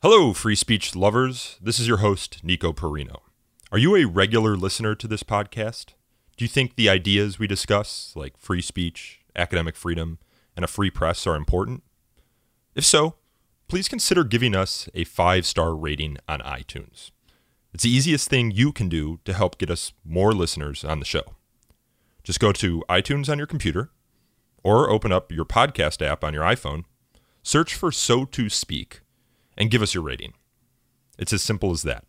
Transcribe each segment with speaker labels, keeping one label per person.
Speaker 1: Hello, free speech lovers. This is your host, Nico Perino. Are you a regular listener to this podcast? Do you think the ideas we discuss, like free speech, academic freedom, and a free press, are important? If so, please consider giving us a five star rating on iTunes. It's the easiest thing you can do to help get us more listeners on the show. Just go to iTunes on your computer or open up your podcast app on your iPhone, search for So to Speak and give us your rating. It's as simple as that.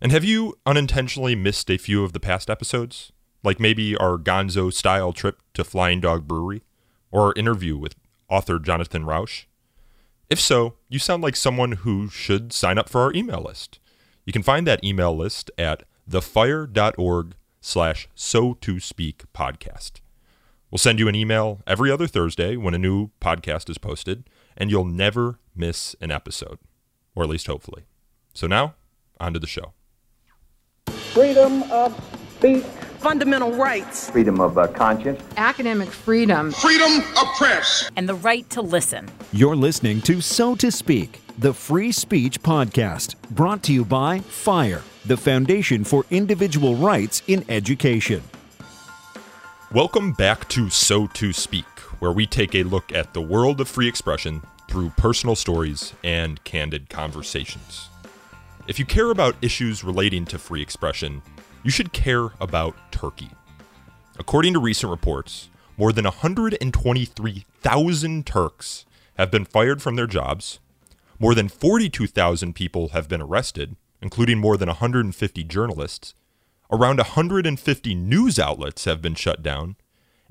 Speaker 1: And have you unintentionally missed a few of the past episodes? Like maybe our gonzo style trip to Flying Dog Brewery or our interview with author Jonathan Rauch? If so, you sound like someone who should sign up for our email list. You can find that email list at thefire.org slash so to speak podcast. We'll send you an email every other Thursday when a new podcast is posted, and you'll never miss an episode, or at least hopefully. So now, on to the show.
Speaker 2: freedom of speech,
Speaker 3: fundamental rights,
Speaker 4: freedom of uh, conscience,
Speaker 5: academic freedom,
Speaker 6: freedom of press,
Speaker 7: and the right to listen.
Speaker 8: You're listening to So to Speak, the free speech podcast, brought to you by FIRE, the Foundation for Individual Rights in Education.
Speaker 1: Welcome back to So to Speak, where we take a look at the world of free expression through personal stories and candid conversations. If you care about issues relating to free expression, you should care about Turkey. According to recent reports, more than 123,000 Turks have been fired from their jobs, more than 42,000 people have been arrested, including more than 150 journalists, around 150 news outlets have been shut down,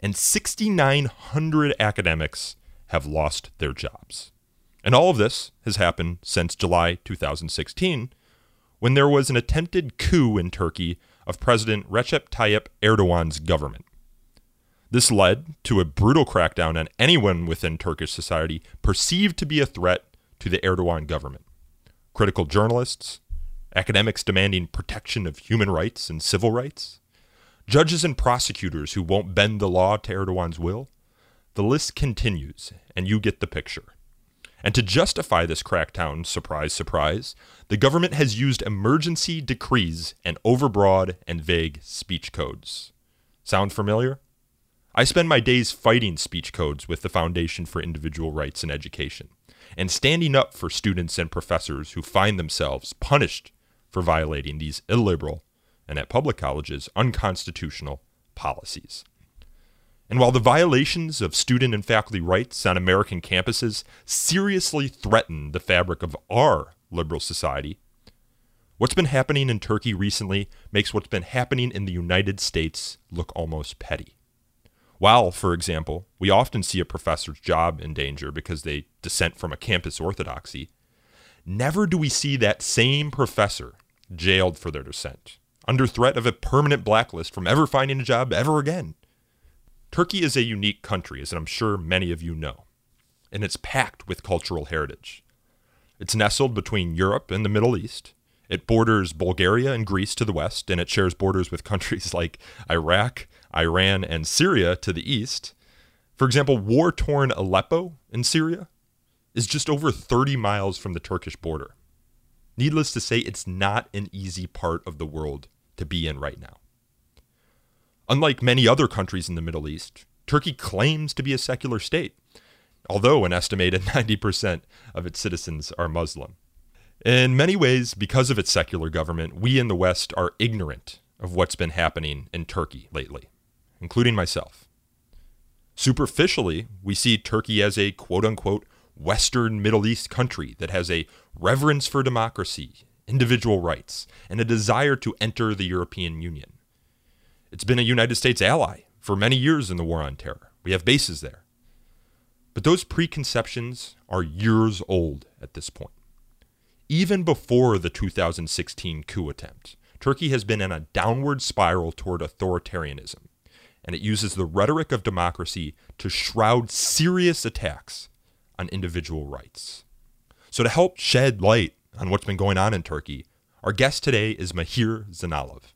Speaker 1: and 6,900 academics have lost their jobs. And all of this has happened since July 2016, when there was an attempted coup in Turkey of President Recep Tayyip Erdogan's government. This led to a brutal crackdown on anyone within Turkish society perceived to be a threat to the Erdogan government. Critical journalists, academics demanding protection of human rights and civil rights, judges and prosecutors who won't bend the law to Erdogan's will. The list continues, and you get the picture. And to justify this crackdown, surprise, surprise, the government has used emergency decrees and overbroad and vague speech codes. Sound familiar? I spend my days fighting speech codes with the Foundation for Individual Rights in Education and standing up for students and professors who find themselves punished for violating these illiberal and at public colleges unconstitutional policies. And while the violations of student and faculty rights on American campuses seriously threaten the fabric of our liberal society, what's been happening in Turkey recently makes what's been happening in the United States look almost petty. While, for example, we often see a professor's job in danger because they dissent from a campus orthodoxy, never do we see that same professor jailed for their dissent, under threat of a permanent blacklist from ever finding a job ever again. Turkey is a unique country, as I'm sure many of you know, and it's packed with cultural heritage. It's nestled between Europe and the Middle East. It borders Bulgaria and Greece to the west, and it shares borders with countries like Iraq, Iran, and Syria to the east. For example, war torn Aleppo in Syria is just over 30 miles from the Turkish border. Needless to say, it's not an easy part of the world to be in right now. Unlike many other countries in the Middle East, Turkey claims to be a secular state, although an estimated 90% of its citizens are Muslim. In many ways, because of its secular government, we in the West are ignorant of what's been happening in Turkey lately, including myself. Superficially, we see Turkey as a quote unquote Western Middle East country that has a reverence for democracy, individual rights, and a desire to enter the European Union. It's been a United States ally for many years in the war on terror. We have bases there. But those preconceptions are years old at this point. Even before the 2016 coup attempt, Turkey has been in a downward spiral toward authoritarianism, and it uses the rhetoric of democracy to shroud serious attacks on individual rights. So, to help shed light on what's been going on in Turkey, our guest today is Mahir Zeynalov.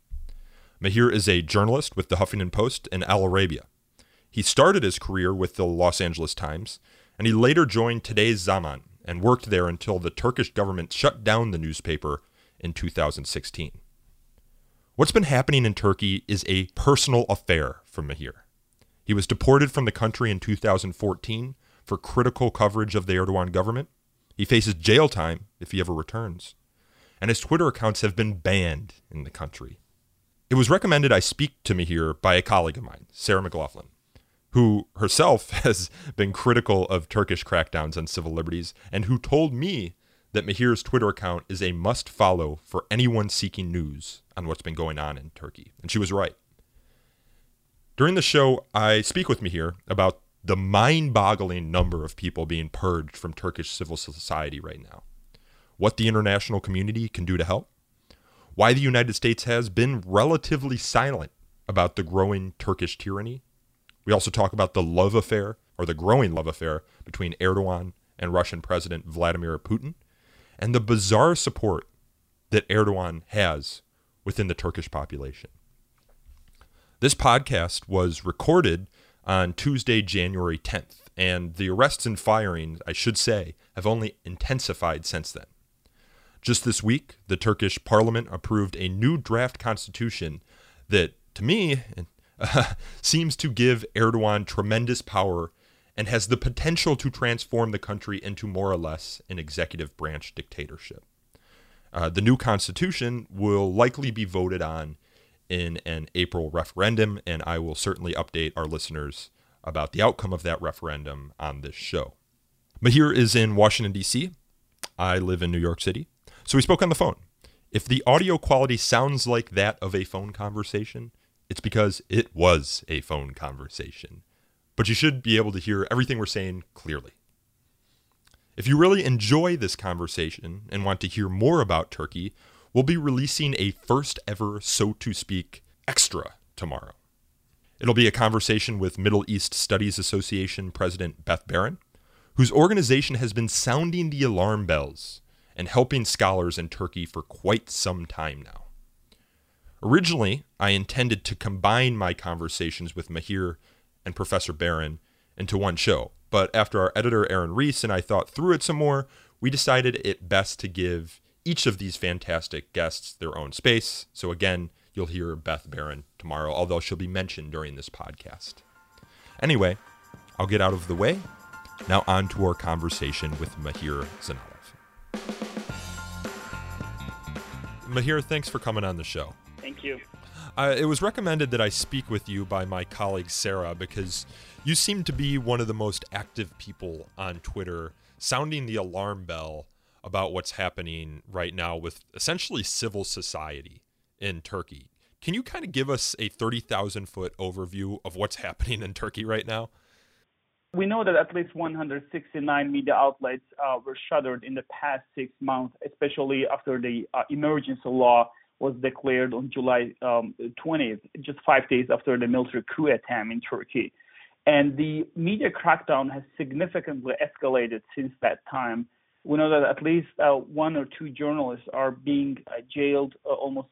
Speaker 1: Mahir is a journalist with the Huffington Post and Al Arabiya. He started his career with the Los Angeles Times, and he later joined Today's Zaman and worked there until the Turkish government shut down the newspaper in 2016. What's been happening in Turkey is a personal affair for Mahir. He was deported from the country in 2014 for critical coverage of the Erdogan government. He faces jail time if he ever returns. And his Twitter accounts have been banned in the country. It was recommended I speak to Mahir by a colleague of mine, Sarah McLaughlin, who herself has been critical of Turkish crackdowns on civil liberties and who told me that Mahir's Twitter account is a must follow for anyone seeking news on what's been going on in Turkey. And she was right. During the show, I speak with Mahir about the mind boggling number of people being purged from Turkish civil society right now, what the international community can do to help, why the United States has been relatively silent about the growing Turkish tyranny. We also talk about the love affair, or the growing love affair, between Erdogan and Russian President Vladimir Putin, and the bizarre support that Erdogan has within the Turkish population. This podcast was recorded on Tuesday, January 10th, and the arrests and firings, I should say, have only intensified since then. Just this week, the Turkish parliament approved a new draft constitution that, to me, uh, seems to give Erdogan tremendous power and has the potential to transform the country into more or less an executive branch dictatorship. Uh, the new constitution will likely be voted on in an April referendum, and I will certainly update our listeners about the outcome of that referendum on this show. Mahir is in Washington, D.C. I live in New York City. So we spoke on the phone. If the audio quality sounds like that of a phone conversation, it's because it was a phone conversation but you should be able to hear everything we're saying clearly. If you really enjoy this conversation and want to hear more about Turkey, we'll be releasing a first ever, so to speak, extra tomorrow. It'll be a conversation with Middle East Studies Association President Beth Baron, whose organization has been sounding the alarm bells and helping scholars in Turkey for quite some time now. Originally, I intended to combine my conversations with Mahir and Professor Baron into one show. But after our editor, Aaron Reese, and I thought through it some more, we decided it best to give each of these fantastic guests their own space. So again, you'll hear Beth Baron tomorrow, although she'll be mentioned during this podcast. Anyway, I'll get out of the way. Now on to our conversation with Mahir Zeynalov. Mahir, thanks for coming on the show.
Speaker 4: Thank you.
Speaker 1: Uh, it was recommended that I speak with you by my colleague Sarah because you seem to be one of the most active people on Twitter, sounding the alarm bell about what's happening right now with essentially civil society in Turkey. Can you kind of give us a 30,000 foot overview of what's happening in Turkey right now?
Speaker 4: We know that at least 169 media outlets uh, were shuttered in the past six months, especially after the uh, emergency law was declared on July um, 20th, just five days after the military coup attempt in Turkey. And the media crackdown has significantly escalated since that time. We know that at least uh, one or two journalists are being uh, jailed uh, almost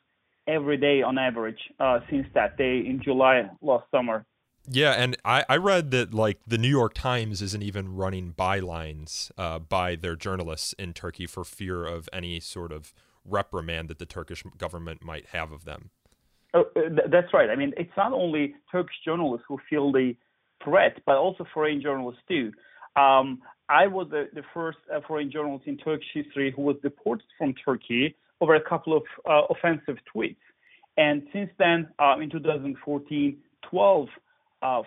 Speaker 4: every day on average uh, since that day in July last summer.
Speaker 1: Yeah, and I, I read that like the New York Times isn't even running bylines uh, by their journalists in Turkey for fear of any sort of reprimand that the Turkish government might have of them.
Speaker 4: Oh, uh, that's right. I mean, it's not only Turkish journalists who feel the threat, but also foreign journalists too. Um, I was the, the first uh, foreign journalist in Turkish history who was deported from Turkey over a couple of uh, offensive tweets. And since then, uh, in 2014, 12 uh,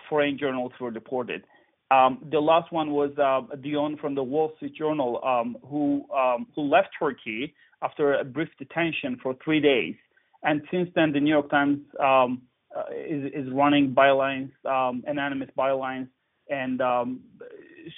Speaker 4: foreign journalists were deported. Um, the last one was uh, Dion from the Wall Street Journal, um, who um, who left Turkey after a brief detention for three days. And since then, the New York Times um, uh, is, is running bylines, um, anonymous bylines, and um,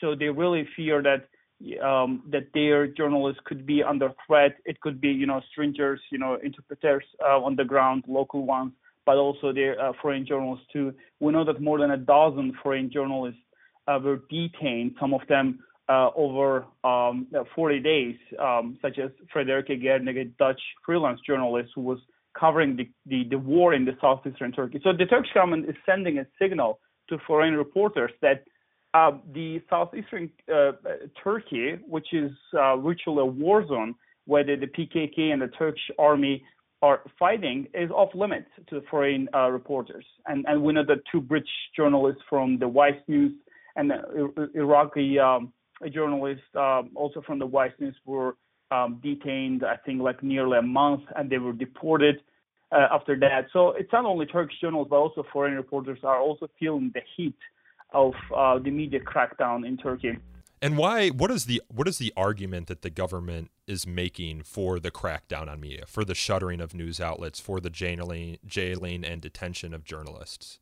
Speaker 4: so they really fear that that their journalists could be under threat. It could be, you know, strangers, you know, interpreters uh, on the ground, local ones, but also their uh, foreign journalists too. We know that more than a dozen foreign journalists uh, were detained. Some of them uh, over um, 40 days, um, such as Frederike Geerdink, a Dutch freelance journalist who was covering the, the, the, war in the southeastern Turkey. So the Turkish government is sending a signal to foreign reporters that uh, the southeastern uh, Turkey, which is uh, virtually a war zone, where the, the, PKK and the Turkish army are fighting, is off limits to foreign uh, reporters. And, and we know that two British journalists from the Vice News and Iraqi um, journalist um, also from the Vice News were um, detained, I think, like nearly a month, and they were deported uh, after that. So it's not only Turkish journalists, but also foreign reporters are also feeling the heat of uh, the media crackdown in Turkey.
Speaker 1: And why? What is the what is the argument that the government is making for the crackdown on media, for the shuttering of news outlets, for the jailing, jailing and detention of journalists?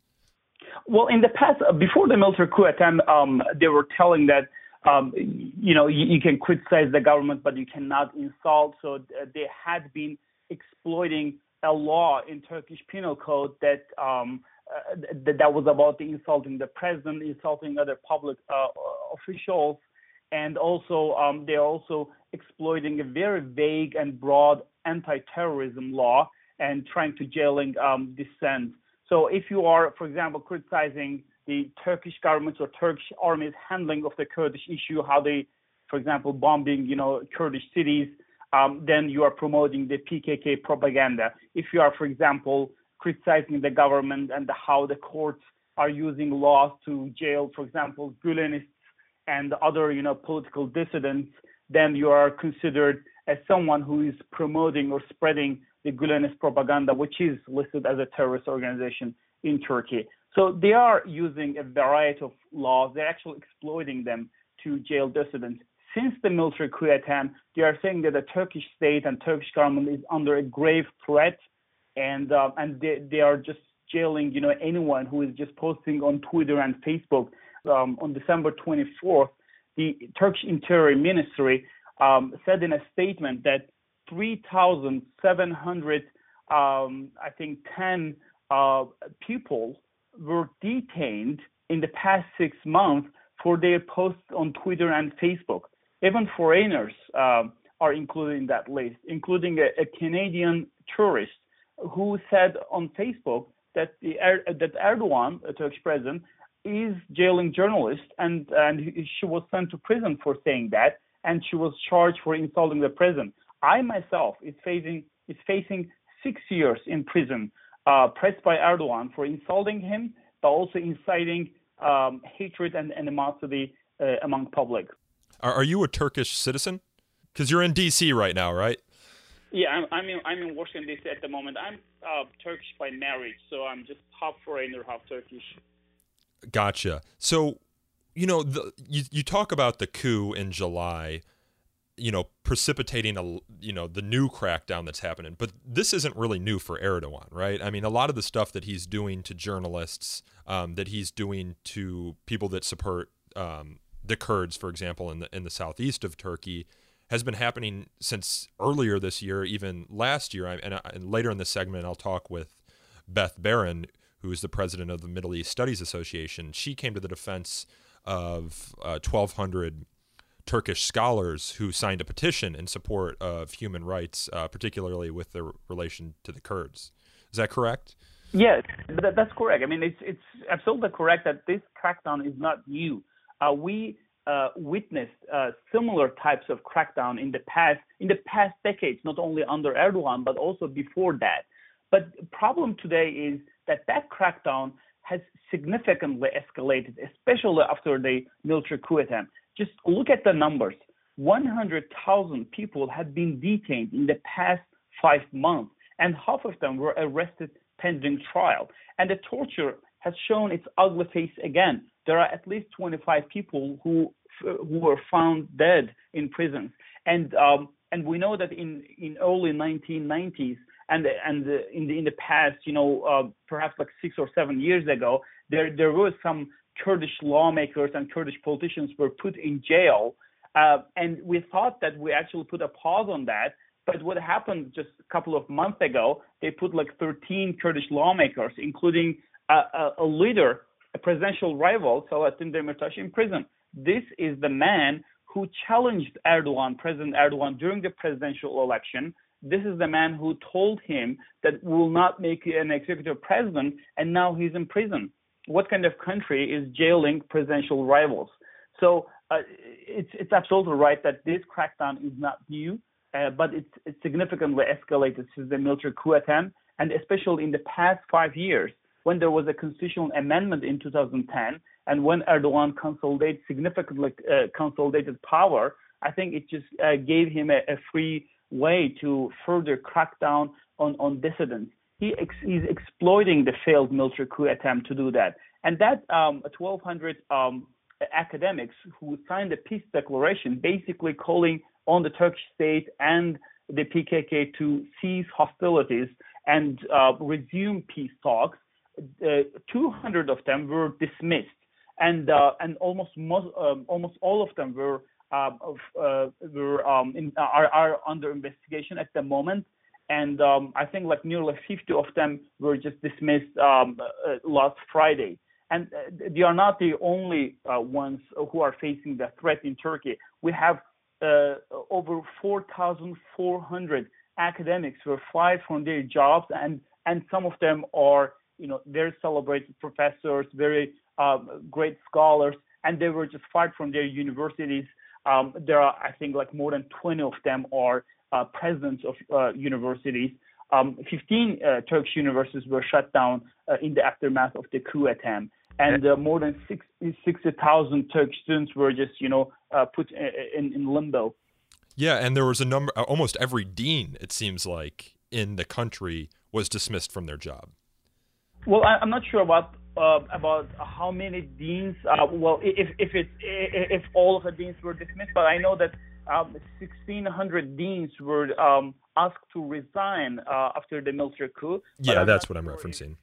Speaker 4: Well, in the past, uh, before the military coup attempt, um, they were telling that um, you know you, you, can criticize the government, but you cannot insult. So uh, they had been exploiting a law in Turkish penal code that um, uh, that, that was about insulting the president, insulting other public uh, officials, and also um, they're also exploiting a very vague and broad anti-terrorism law and trying to jailing um, dissent. So if you are, for example, criticizing the Turkish government or Turkish army's handling of the Kurdish issue, how they, for example, bombing, you know, Kurdish cities, um, then you are promoting the PKK propaganda. If you are, for example, criticizing the government and how the courts are using laws to jail, for example, Gulenists and other, you know, political dissidents, then you are considered as someone who is promoting or spreading the Gulenist propaganda, which is listed as a terrorist organization in Turkey. So they are using a variety of laws. They're actually exploiting them to jail dissidents. Since the military coup attempt, they are saying that the Turkish state and Turkish government is under a grave threat and uh, and they, they are just jailing you know anyone who is just posting on Twitter and Facebook. Um, on December 24th, the Turkish Interior Ministry um, said in a statement that 3,700, um, I think, 10 uh, people were detained in the past six months for their posts on Twitter and Facebook. Even foreigners uh, are included in that list, including a, a Canadian tourist who said on Facebook that the that Erdogan, the Turkish president, is jailing journalists, and and she was sent to prison for saying that, and she was charged for insulting the president. I myself is facing is facing six years in prison, uh, pressed by Erdogan for insulting him, but also inciting um, hatred and animosity uh, among public.
Speaker 1: Are you a Turkish citizen? Because you're in D.C. right now, right?
Speaker 4: Yeah, I'm I'm in, I'm in Washington D.C. at the moment. I'm uh, Turkish by marriage, so I'm just half foreigner, half Turkish.
Speaker 1: Gotcha. So, you know, the, you you talk about the coup in July, you know, precipitating a you know the new crackdown that's happening, but this isn't really new for Erdogan, right? I mean, a lot of the stuff that he's doing to journalists, um, that he's doing to people that support um, the Kurds, for example, in the in the southeast of Turkey has been happening since earlier this year, even last year. And, and later in the segment, I'll talk with Beth Baron, who is the president of the Middle East Studies Association. She came to the defense of uh, 1,200 Turkish scholars who signed a petition in support of human rights, uh, particularly with their relation to the Kurds. Is that correct?
Speaker 4: Yes, that's correct. I mean, it's it's absolutely correct that this crackdown is not new. Uh, we uh, witnessed uh, similar types of crackdown in the past in the past decades, not only under Erdogan but also before that. But the problem today is that that crackdown has significantly escalated, especially after the military coup attempt. Just look at the numbers. 100,000 people have been detained in the past five months, and half of them were arrested pending trial. And the torture has shown its ugly face again there are at least 25 people who who were found dead in prisons, and um, and we know that in in early 1990s and and in the in the past, you know, uh, perhaps like six or seven years ago, there there were some Kurdish lawmakers and Kurdish politicians were put in jail, uh, and we thought that we actually put a pause on that. But what happened just a couple of months ago, they put like 13 Kurdish lawmakers, including a, a, a leader a presidential rival, Selahattin Demirtas, in prison. This is the man who challenged Erdogan, President Erdogan, during the presidential election. This is the man who told him that will not make an executive president, and now he's in prison. what kind of country is jailing presidential rivals? So uh, it's it's absolutely right that this crackdown is not new, uh, but it's, it's significantly escalated since the military coup attempt, and especially in the past five years when there was a constitutional amendment in 2010, and when Erdogan consolidated significantly uh, consolidated power, I think it just uh, gave him a, a, free way to further crack down on, on dissidents. He ex- he's exploiting the failed military coup attempt to do that, and that um, 1,200 um, academics who signed a peace declaration, basically calling on the Turkish state and the PKK to cease hostilities and uh, resume peace talks 200 of them were dismissed, and uh, and almost most, um, almost all of them were um, uh, were um, in, are, are under investigation at the moment. And um, I think like nearly 50 of them were just dismissed um, uh, last Friday. And uh, they are not the only uh, ones who are facing the threat in Turkey. We have over 4,400 academics were fired from their jobs, and and some of them are you know, very celebrated professors, very um, great scholars, and they were just fired from their universities. Um, there are, I think, like more than 20 of them are uh, presidents of uh, universities. Um, 15 uh, Turkish universities were shut down uh, in the aftermath of the coup attempt, and uh, more than 60,000 Turkish students were just, you know, uh, put in, in limbo.
Speaker 1: Yeah, and there was a number, almost every dean, it seems like, in the country was dismissed from their job.
Speaker 4: Well, I, am not sure about uh, about how many deans. Uh, well, if if it's if all of the deans were dismissed, but I know that um, 1,600 deans were um, asked to resign uh, after the military coup.
Speaker 1: Yeah, that's what I'm referencing.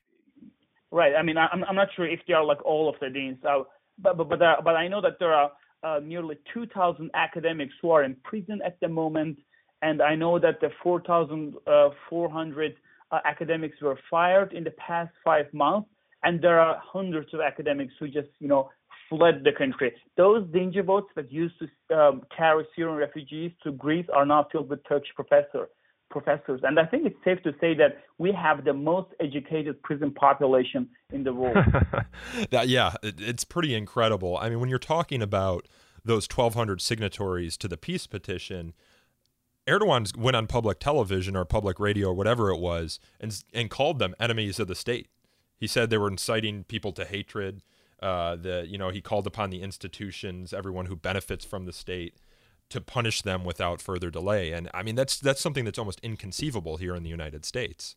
Speaker 4: right. I mean, I'm I'm not sure if they are like all of the deans, uh, but but but, uh, but I know that there are uh, nearly 2,000 academics who are in prison at the moment, and I know that the 4,400 uh, academics were fired in the past five months, and there are hundreds of academics who just, you know, fled the country. Those danger boats that used to um, carry Syrian refugees to Greece are now filled with Turkish professor, professors. And I think it's safe to say that we have the most educated prison population in the world.
Speaker 1: that, yeah, it's pretty incredible. I mean, when you're talking about those 1,200 signatories to the peace petition, Erdogan went on public television or public radio or whatever it was and and called them enemies of the state. He said they were inciting people to hatred. Uh, the you know he called upon the institutions, everyone who benefits from the state, to punish them without further delay. And I mean that's that's something that's almost inconceivable here in the United States.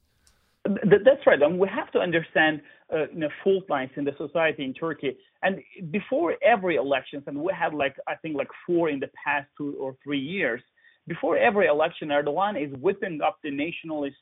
Speaker 4: That's right. And we have to understand uh, you know, fault lines in the society in Turkey. And before every elections, and we had like I think like four in the past two or three years, before every election, Erdogan is whipping up the nationalist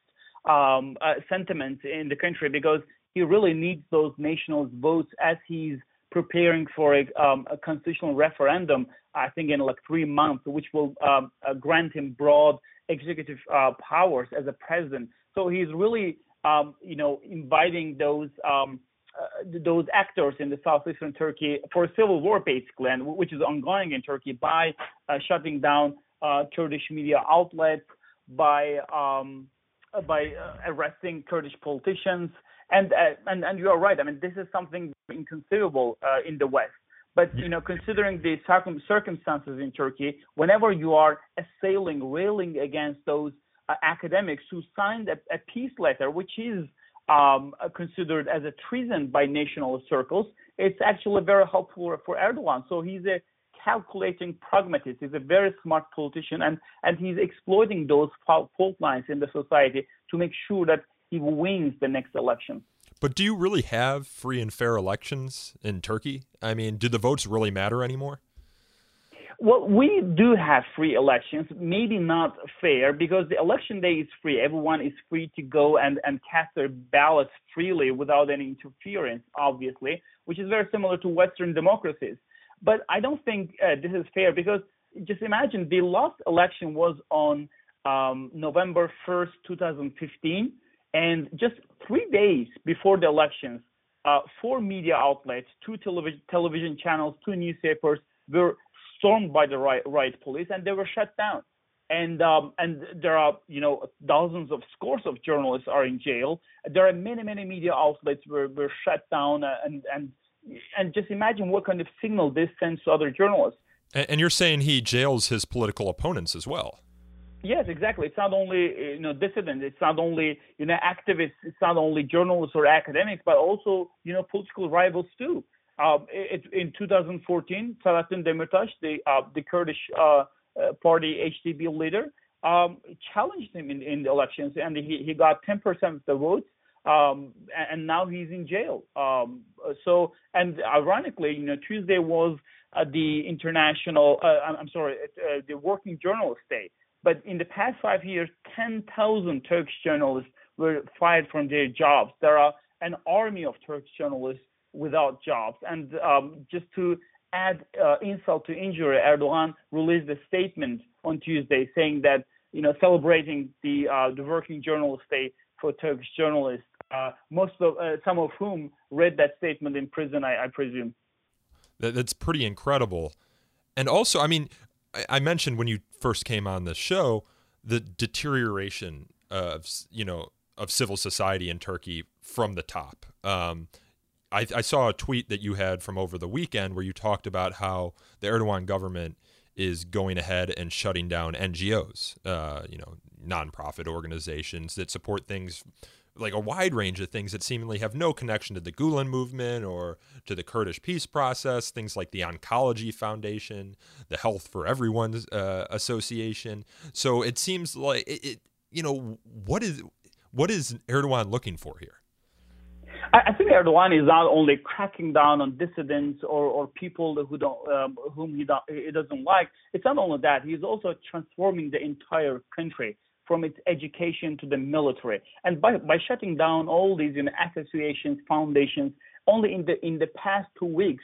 Speaker 4: um, uh, sentiment in the country because he really needs those nationalist votes as he's preparing for a, um, a constitutional referendum. I think in like three months, which will um, uh, grant him broad executive uh, powers as a president. So he's really, um, you know, inviting those. Um, uh, those actors in the southeastern Turkey for a civil war, basically, and which is ongoing in Turkey by uh, shutting down Kurdish media outlets, by um, by uh, arresting Kurdish politicians, and, uh, and and you are right. I mean, this is something inconceivable uh, in the West. But you know, considering the circum- circumstances in Turkey, whenever you are assailing, railing against those uh, academics who signed a, a, peace letter, which is um, considered as a treason by nationalist circles, it's actually very helpful for Erdogan. So he's a calculating pragmatist. He's a very smart politician, and, and he's exploiting those fault lines in the society to make sure that he wins the next election.
Speaker 1: But do you really have free and fair elections in Turkey? I mean, do the votes really matter anymore?
Speaker 4: Well, we do have free elections, maybe not fair because the election day is free. Everyone is free to go and, and cast their ballots freely without any interference, obviously, which is very similar to Western democracies. But I don't think uh, this is fair because just imagine the last election was on um, November 1st, 2015, and just three days before the elections, uh, four media outlets, two television television channels, two newspapers were stormed by the riot, riot police, and they were shut down. and um, and there are you know dozens of scores of journalists are in jail. There are many many media outlets were were shut down, and and and just imagine what kind of signal this sends to other journalists.
Speaker 1: And, and you're saying he jails his political opponents as well.
Speaker 4: Yes, exactly. It's not only you know dissidents. It's not only you know activists. It's not only journalists or academics, but also you know political rivals too. Uh, it, in 2014, Selahattin Demirtas, the uh, the Kurdish uh, uh party HDP leader, um, challenged him in, in the elections, and he, he got 10% of the votes. Um, and now he's in jail. Um, so, and ironically, you know, Tuesday was uh, the international, uh, I'm sorry, the Working Journalist Day. But in the past five years, 10,000 Turkish journalists were fired from their jobs. There are an army of Turkish journalists without jobs. And um, just to add uh, insult to injury, Erdogan released a statement on Tuesday saying that you know celebrating the uh, the Working Journalist Day for Turkish journalists. Uh, most of uh, some of whom read that statement in prison, I, I presume.
Speaker 1: That's pretty incredible. And also, I mean, I mentioned when you first came on the show the deterioration of you know of civil society in Turkey from the top. Um, I, I, saw a tweet that you had from over the weekend where you talked about how the Erdogan government is going ahead and shutting down NGOs, uh, you know, nonprofit organizations that support things like a wide range of things that seemingly have no connection to the Gulen movement or to the Kurdish peace process, things like the Oncology Foundation, the Health for Everyone uh, Association. So it seems like it, it, you know, what is what is Erdogan looking for here?
Speaker 4: I think Erdogan is not only cracking down on dissidents or, or people who don't, um, whom he, he doesn't like. It's not only that; he's also transforming the entire country from its education to the military. And by, by shutting down all these you know, associations, foundations, only in the in the past two weeks,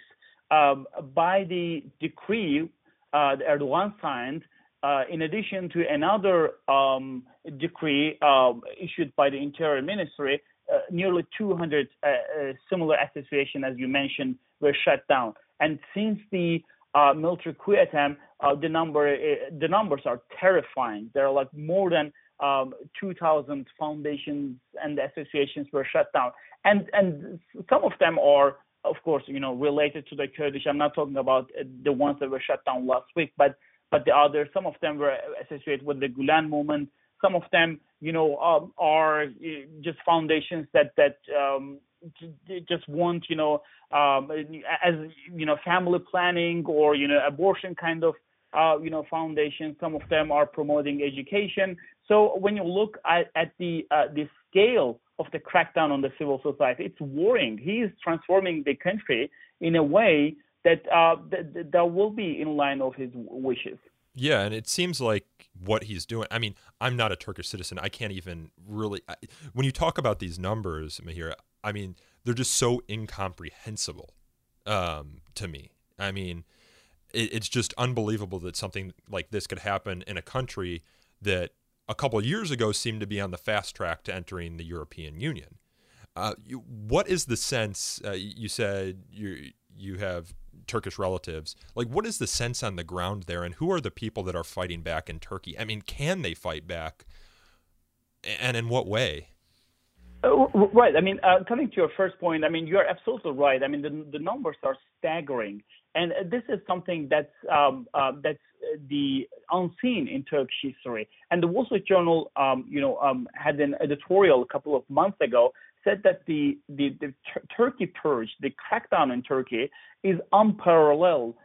Speaker 4: um, by the decree uh, Erdogan signed, uh, in addition to another um, decree uh, issued by the Interior Ministry, uh, nearly 200 uh, uh, similar associations, as you mentioned, were shut down. And since the uh, military coup attempt, uh, the number uh, the numbers are terrifying. There are like more than um, 2,000 foundations and associations were shut down, and and some of them are, of course, you know, related to the Kurdish. I'm not talking about the ones that were shut down last week, but but the others, some of them were associated with the Gulen movement. Some of them, you know, um, are just foundations that that um, just want you know um, as you know family planning or you know abortion kind of uh, you know foundations. Some of them are promoting education. So when you look at, at the uh, the scale of the crackdown on the civil society, it's worrying. He is transforming the country in a way that uh, that, that will be in line of his wishes.
Speaker 1: Yeah, and it seems like what he's doing. I mean, I'm not a Turkish citizen. I can't even really. I, when you talk about these numbers, Mahir, I mean, they're just so incomprehensible um, to me. I mean, it, it's just unbelievable that something like this could happen in a country that a couple years ago seemed to be on the fast track to entering the European Union. Uh, you, what is the sense? Uh, you said you you have Turkish relatives. Like, what is the sense on the ground there, and who are the people that are fighting back in Turkey? I mean, can they fight back, and in what way?
Speaker 4: Uh, right. I mean, uh, coming to your first point, I mean, you're absolutely right. I mean, the, the numbers are staggering, and this is something that's um, uh, that's the unseen in Turkish history. And the Wall Street Journal, um, you know, um, had an editorial a couple of months ago said that the, the, Turkey purge, the crackdown in Turkey, is unparalleled.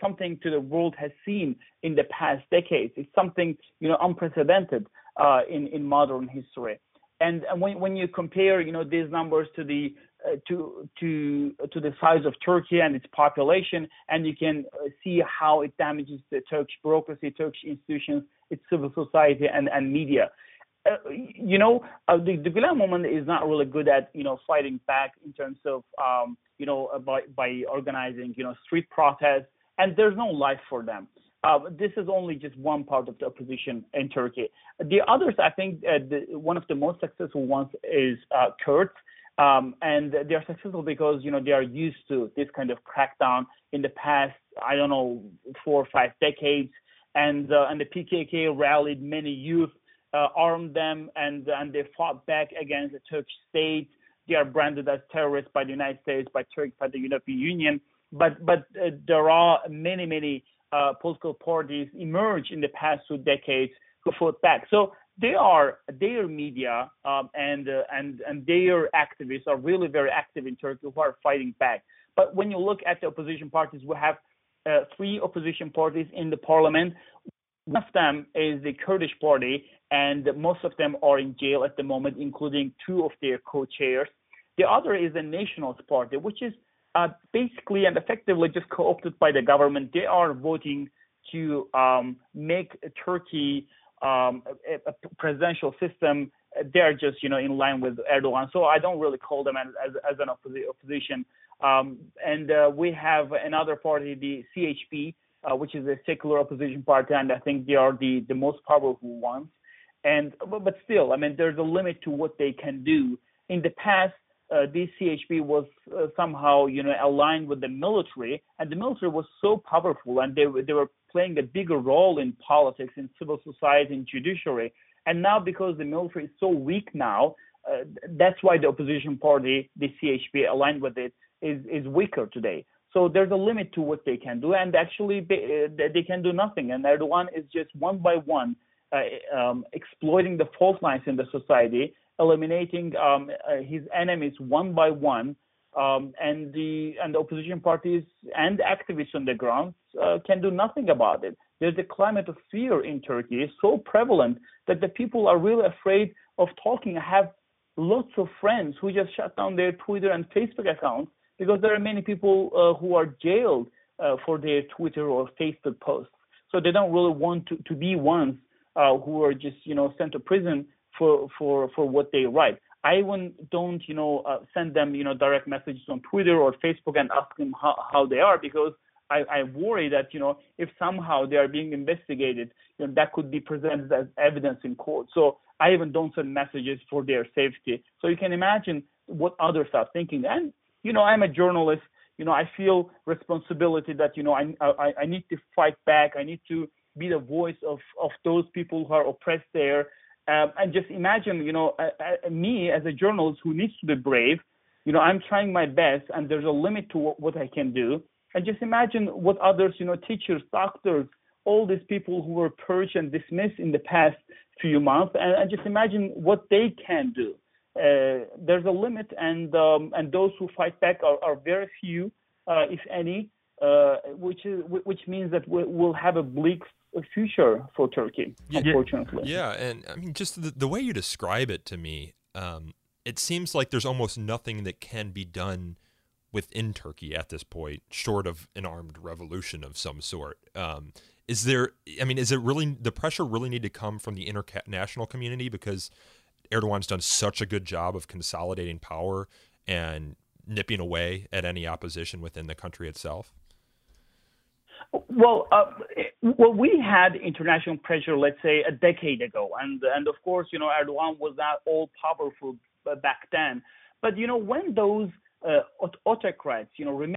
Speaker 4: Something to the world has seen in the past decades. It's something you know unprecedented uh, in in modern history. And, when when you compare you know these numbers to the uh, to to to the size of Turkey and its population, and you can uh, see how it damages the Turkish bureaucracy, Turkish institutions, its civil society, and and media. Uh, you know, uh, the, the Gulen movement is not really good at, you know, fighting back in terms of, um, you know, by, by organizing, you know, street protests, and there's no life for them. Uh, this is only just one part of the opposition in Turkey. The others, I think, uh, one of the most successful ones is uh, Kurds, um, and they are successful because you know they are used to this kind of crackdown in the past. I don't know, four or five decades and and the PKK rallied many youth, armed them, and and they fought back against the Turkish state. They are branded as terrorists by the United States, by Turkey, by the European Union. But but there are many many uh, political parties emerged in the past two decades who fought back. So they are their media um, and uh, and and their activists are really very active in Turkey who are fighting back. But when you look at the opposition parties, we have uh, three opposition parties in the parliament. One of them is the Kurdish party, and most of them are in jail at the moment, including two of their co-chairs. The other is the Nationalist Party, which is uh, basically and effectively just co-opted by the government. They are voting to um, make Turkey um, a, a, presidential system. They're just you know in line with Erdogan, so I don't really call them as, as, an opposi- opposition. Um, and uh, we have another party, the CHP, uh, which is a secular opposition party, and I think they are the, the most powerful ones. And but still, I mean, there's a limit to what they can do. In the past, uh, this CHP was uh, somehow, you know, aligned with the military, and the military was so powerful, and they they were playing a bigger role in politics, in civil society, in judiciary. And now, because the military is so weak now, uh, that's why the opposition party, the CHP, aligned with it, is is weaker today. So there's a limit to what they can do, and actually they, uh, they can do nothing. And Erdogan is just one by one uh, um, exploiting the fault lines in the society, eliminating um, uh, his enemies one by one, um, and the and the opposition parties and activists on the ground uh, can do nothing about it. There's a climate of fear in Turkey it's so prevalent that the people are really afraid of talking. I have lots of friends who just shut down their Twitter and Facebook accounts because there are many people uh, who are jailed uh, for their Twitter or Facebook posts. So they don't really want to, to be ones uh, who are just you know sent to prison for for for what they write. I don't you know uh, send them you know direct messages on Twitter or Facebook and ask them how, how they are because I, I worry that you know if somehow they are being investigated, you know, that could be presented as evidence in court. So I even don't send messages for their safety. So you can imagine what others are thinking. And you know, I'm a journalist. You know, I feel responsibility that you know I I, I need to fight back. I need to be the voice of of those people who are oppressed there. Um, and just imagine, you know, uh, uh, me as a journalist who needs to be brave. You know, I'm trying my best, and there's a limit to what, what I can do. And just imagine what others, you know, teachers, doctors, all these people who were purged and dismissed in the past few months, and, and just imagine what they can do. Uh, there's a limit, and um, and those who fight back are, are very few, uh, if any, which is which means that we'll have a bleak future for Turkey, yeah, unfortunately.
Speaker 1: Yeah, and I mean, just the, the way you describe it to me, um, it seems like there's almost nothing that can be done within Turkey at this point, short of an armed revolution of some sort. Um, is there? I mean, is it really the pressure really need to come from the international community because Erdogan's done such a good job of consolidating power and nipping away at any opposition within the country itself?
Speaker 4: Well, uh, well, we had international pressure, let's say, a decade ago, and and of course, you know, Erdogan was not all powerful back then. But you know, when those uh, autocrats, you know, remain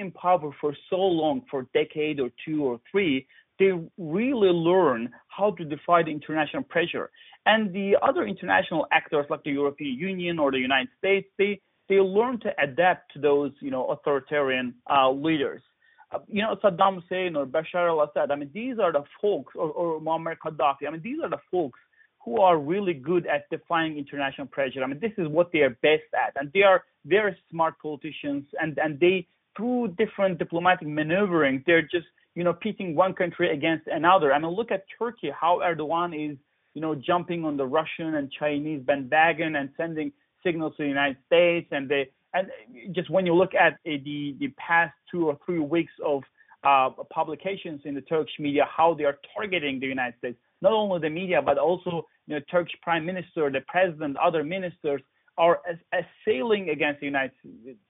Speaker 4: in power for so long, for a decade or two or three, they really learn how to defy the international pressure. And the other international actors like the European Union or the United States, they they learn to adapt to those you know authoritarian uh, leaders. Uh, you know Saddam Hussein or Bashar al-Assad. I mean these are the folks or, or Muammar Gaddafi. I mean these are the folks who are really good at defying international pressure. I mean this is what they are best at, and they are very smart politicians. And and they through different diplomatic maneuvering, they're just you know pitting one country against another. I mean look at Turkey, how Erdogan is you know, jumping on the Russian and Chinese bandwagon and sending signals to the United States. And they, and just when you look at uh, the the past two or three weeks of uh, publications in the Turkish media, how they are targeting the United States, not only the media but also you know, Turkish Prime Minister, the President, other ministers are assailing against the United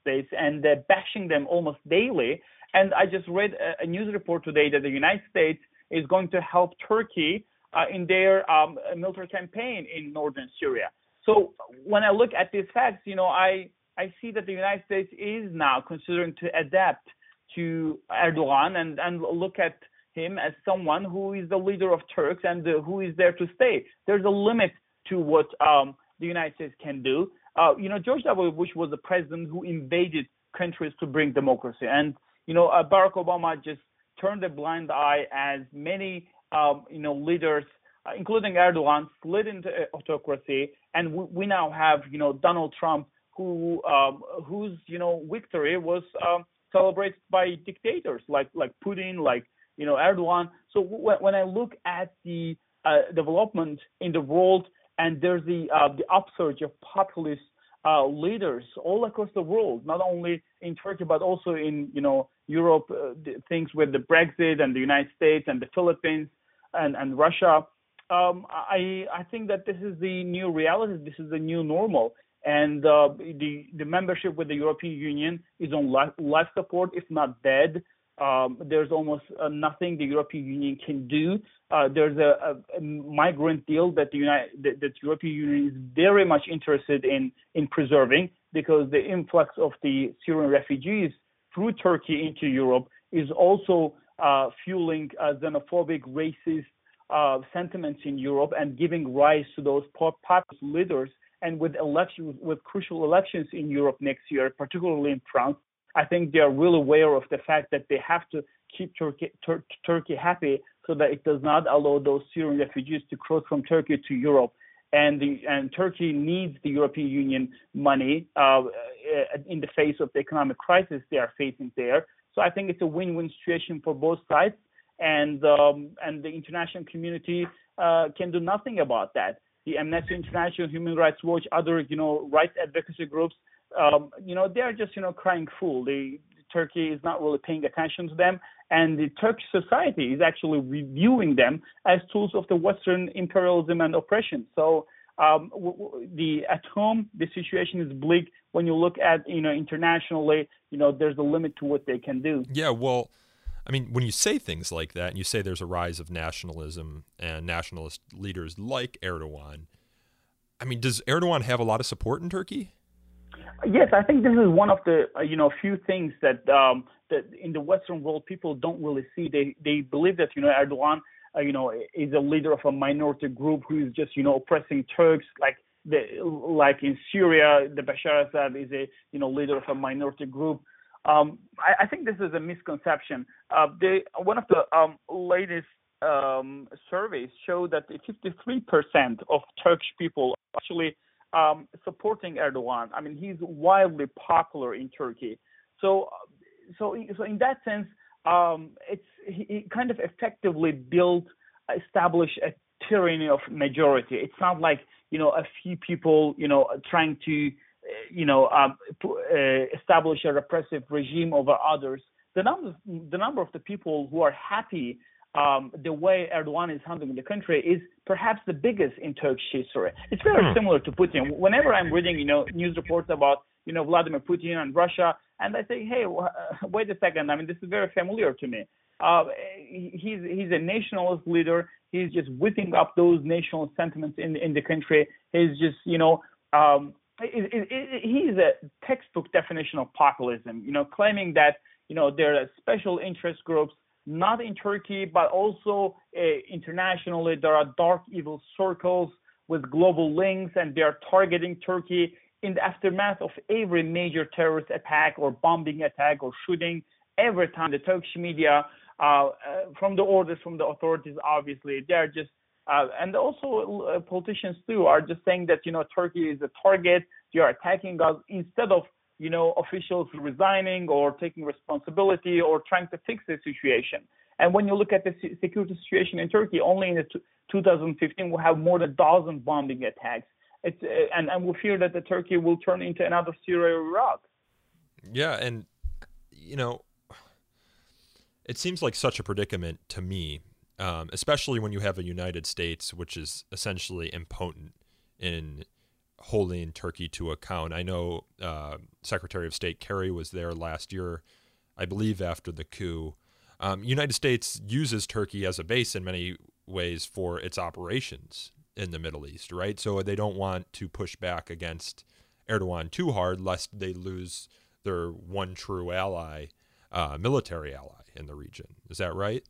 Speaker 4: States and uh, bashing them almost daily. And I just read a, a news report today that the United States is going to help Turkey uh, in their um, military campaign in northern Syria. So when I look at these facts, you know, I I see that the United States is now considering to adapt to Erdogan and and look at him as someone who is the leader of Turks and who is there to stay. There's a limit to what um, the United States can do. Uh, you know, George W. Bush was the president who invaded countries to bring democracy, and you know, uh, Barack Obama just turned a blind eye as many um, you know leaders, uh, including Erdogan, slid into autocracy, and we, we, now have you know Donald Trump, who um, whose you know victory was um, celebrated by dictators like like Putin, like you know Erdogan. So w- when I look at the uh, development in the world, and there's the uh, the upsurge of populist uh, leaders all across the world, not only in Turkey but also in you know Europe, uh, things with the Brexit and the United States and the Philippines and and Russia. Um, I I think that this is the new reality. This is the new normal, and uh, the the membership with the European Union is on life, life support, if not dead. Um, there's almost uh, nothing the European Union can do. Uh, there's a, a, a, migrant deal that the, United, that the European Union is very much interested in in preserving because the influx of the Syrian refugees through Turkey into Europe is also uh, fueling uh, xenophobic, racist uh, sentiments in Europe and giving rise to those populist leaders. And with elections, with crucial elections in Europe next year, particularly in France, I think they are really aware of the fact that they have to keep Turkey, Tur- Turkey happy so that it does not allow those Syrian refugees to cross from Turkey to Europe. And, the, and Turkey needs the European Union money uh, in the face of the economic crisis they are facing there. So I think it's a win-win situation for both sides, and um, and the international community uh, can do nothing about that. The Amnesty International, Human Rights Watch, other you know rights advocacy groups um, you know, they're just, you know, crying fool. The Turkey is not really paying attention to them, and the Turkish society is actually reviewing them as tools of the Western imperialism and oppression. So um, the at home the situation is bleak. When you look at you know internationally, you know there's a limit to what they can do.
Speaker 1: Yeah, well, I mean, when you say things like that, and you say there's a rise of nationalism and nationalist leaders like Erdogan, I mean, does Erdogan have a lot of support in Turkey?
Speaker 4: Yes, I think this is one of the uh, you know few things that um, that in the Western world people don't really see. They they believe that you know Erdogan uh, you know is a leader of a minority group who is just you know oppressing Turks like the like in Syria the Bashar Assad is a you know leader of a minority group. Um, I, I, think this is a misconception. Uh, they, one of the um, latest um, surveys showed that 53% of Turkish people actually um, supporting Erdogan. I mean, he's wildly popular in Turkey. So, so, so in that sense, um, it's he, he, kind of effectively built, established a tyranny of majority. It's not like you know a few people, you know, trying to, you know, um, uh, establish a repressive regime over others. The number, the number of the people who are happy um, the way Erdogan is handling the country is perhaps the biggest in Turkish history. It's very hmm. similar to Putin. Whenever I'm reading, you know, news reports about, you know, Vladimir Putin and Russia, and I say, hey, wait a second. I mean, this is very familiar to me. Uh, he's he's a nationalist leader. He's just whipping up those national sentiments in in the country. He's just, you know, um, it, it, it, he's a textbook definition of populism. You know, claiming that you know there are special interest groups not in Turkey, but also uh, internationally. There are dark evil circles with global links, and they are targeting Turkey in the aftermath of every major terrorist attack or bombing attack or shooting. Every time the Turkish media, uh, uh, from the orders from the authorities, obviously, they are just uh, and also uh, politicians too are just saying that you know Turkey is a target. They are attacking us instead of you know, officials resigning or taking responsibility or trying to fix the situation. And when you look at the security situation in Turkey, only in the t- 2015 we have more than a dozen bombing attacks. Uh, and, and we fear that the Turkey will turn into another Syria or Iraq.
Speaker 1: Yeah, and you know, it seems like such a predicament to me, um, especially when you have a United States which is essentially impotent in holding Turkey to account. I know uh, Secretary of State Kerry was there last year, I believe, after the coup. Um, United States uses Turkey as a base in many ways for its operations in the Middle East, right? So they don't want to push back against Erdogan too hard, lest they lose their one true ally, uh, military ally in the region. Is that right?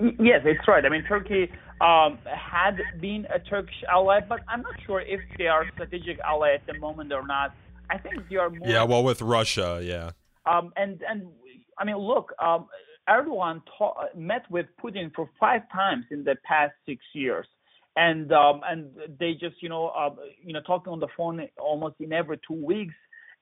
Speaker 4: Yes, it's right. I mean, Turkey um, had been a Turkish ally, but I'm not sure if they are strategic ally at the moment or not. I think they are more.
Speaker 1: Yeah, well, with Russia, yeah.
Speaker 4: Um, and and I mean, look, um, Erdogan ta- met with Putin for five times in the past six years, and um, and they just you know uh, you know talking on the phone almost in every two weeks,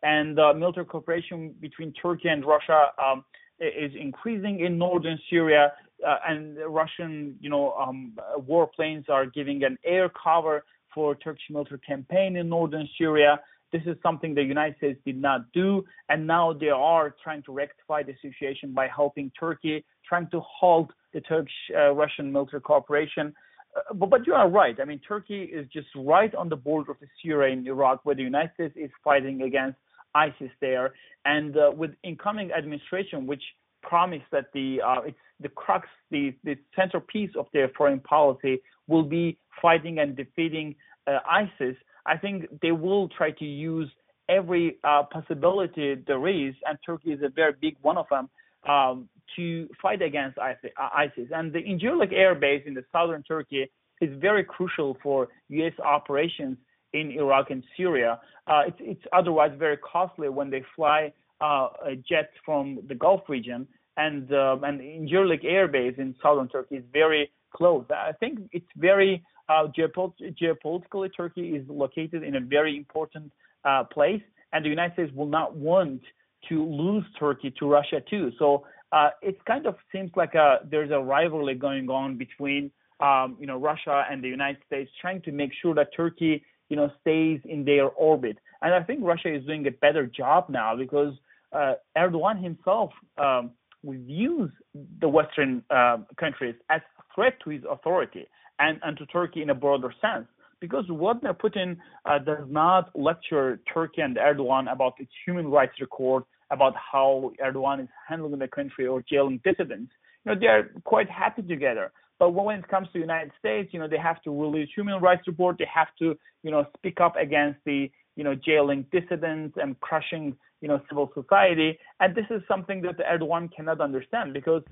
Speaker 4: and uh, military cooperation between Turkey and Russia um, is increasing in northern Syria, uh, and Russian you know um, warplanes are giving an air cover for Turkish military campaign in northern Syria. This is something the United States did not do, and now they are trying to rectify the situation by helping Turkey, trying to halt the Turkish-Russian uh, military cooperation. Uh, but, but you are right. I mean, Turkey is just right on the border of Syria and Iraq, where the United States is fighting against ISIS there, and uh, with incoming administration, which promised that the uh, it's the crux, the the centerpiece of their foreign policy will be fighting and defeating uh, ISIS. I think they will try to use every uh, possibility there is, and Turkey is a very big one of them, um, to fight against ISIS. And the Incirlik Air Base in the southern Turkey is very crucial for U.S. operations in Iraq and Syria. Uh, it's, it's, otherwise very costly when they fly uh, jets from the Gulf region, and um, and Incirlik Air Base in southern Turkey is very close. I think it's very uh, geopolitically, Turkey is located in a very important uh, place, and the United States will not want to lose Turkey to Russia too. So uh, it kind of seems like a, there's a rivalry going on between um, you know Russia and the United States, trying to make sure that Turkey you know stays in their orbit. And I think Russia is doing a better job now because uh, Erdogan himself um, views the Western uh, countries as a threat to his authority and, and to Turkey in a broader sense. Because Vladimir Putin uh, does not lecture Turkey and Erdogan about its human rights record, about how Erdogan is handling the country or jailing dissidents. You know, they are quite happy together. But when it comes to the United States, you know, they have to release human rights report. They have to, you know, speak up against the, you know, jailing dissidents and crushing, you know, civil society. And this is something that Erdogan cannot understand because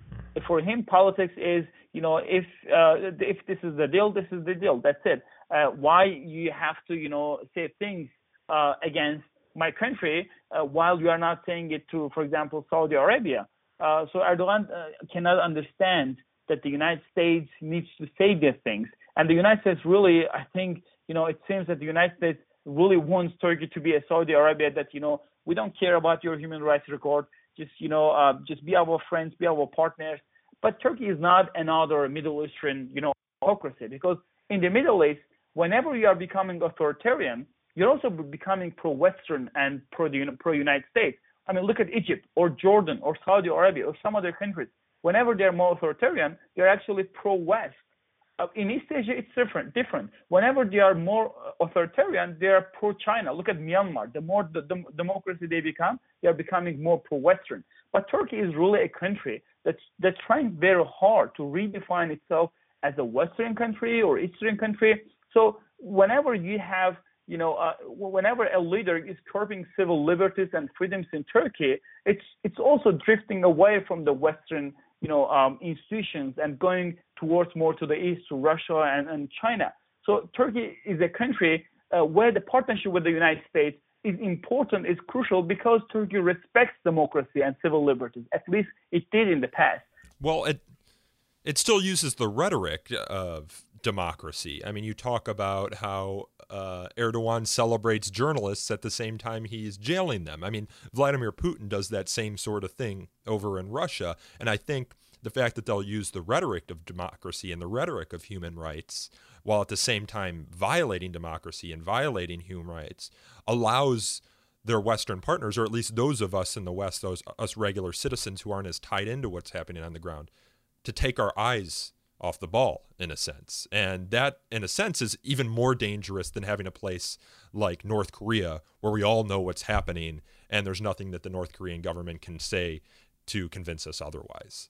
Speaker 4: for him, politics is, you know, if uh, if this is the deal, this is the deal. That's it. Uh, why you have to, you know, say things uh, against my country uh, while you are not saying it to, for example, Saudi Arabia? Uh, so Erdogan uh, cannot understand that the United States needs to say these things, and the United States really, I think, you know, it seems that the United States really wants Turkey to be a Saudi Arabia that, you know, we don't care about your human rights record just you know uh, just be our friends, be our partners. But Turkey is not another Middle Eastern you know democracy because in the Middle East, whenever you are becoming authoritarian, you're also becoming pro-Western and pro pro United States. I mean, look at Egypt or Jordan or Saudi Arabia or some other countries. Whenever they're more authoritarian, they're actually pro-West. Uh, in East Asia, it's different. Different. Whenever they are more uh, authoritarian, they are pro-China. Look at Myanmar. The more the, the democracy they become, they are becoming more pro-Western. But Turkey is really a country that's that's trying very hard to redefine itself as a Western country or Eastern country. So whenever you have you know, uh, whenever a leader is curbing civil liberties and freedoms in Turkey, it's it's also drifting away from the Western you know, um, institutions and going towards more to the east to Russia and, and China. So Turkey is a country uh, where the partnership with the United States is important, is crucial because Turkey respects democracy and civil liberties. At least it did in the past.
Speaker 1: Well, it it still uses the rhetoric of democracy. I mean, you talk about how uh, Erdogan celebrates journalists at the same time he's jailing them. I mean, Vladimir Putin does that same sort of thing over in Russia. And I think the fact that they'll use the rhetoric of democracy and the rhetoric of human rights while at the same time violating democracy and violating human rights allows their Western partners, or at least those of us in the West, those us regular citizens who aren't as tied into what's happening on the ground, to take our eyes off the ball in a sense. And that, in a sense, is even more dangerous than having a place like North Korea where we all know what's happening and there's nothing that the North Korean government can say to convince us otherwise.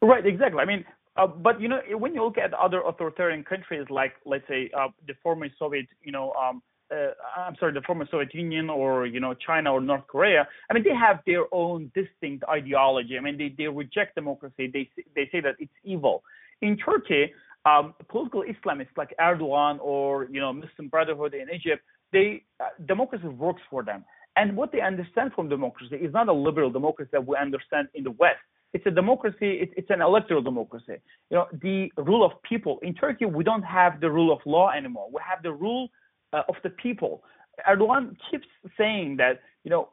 Speaker 4: Right, exactly. I mean, uh, but you know, when you look at other authoritarian countries like, let's say, uh, the former Soviet, you know, um, uh, I'm sorry, the former Soviet Union or you know China or North Korea. I mean, they have their own distinct ideology. I mean, they they reject democracy. They they say that it's evil. In Turkey, um, political Islamists like Erdogan or you know Muslim Brotherhood in Egypt, they uh, democracy works for them. And what they understand from democracy is not a liberal democracy that we understand in the West. It's a democracy. It's an electoral democracy. You know, the rule of people in Turkey. We don't have the rule of law anymore. We have the rule uh, of the people. Erdogan keeps saying that you know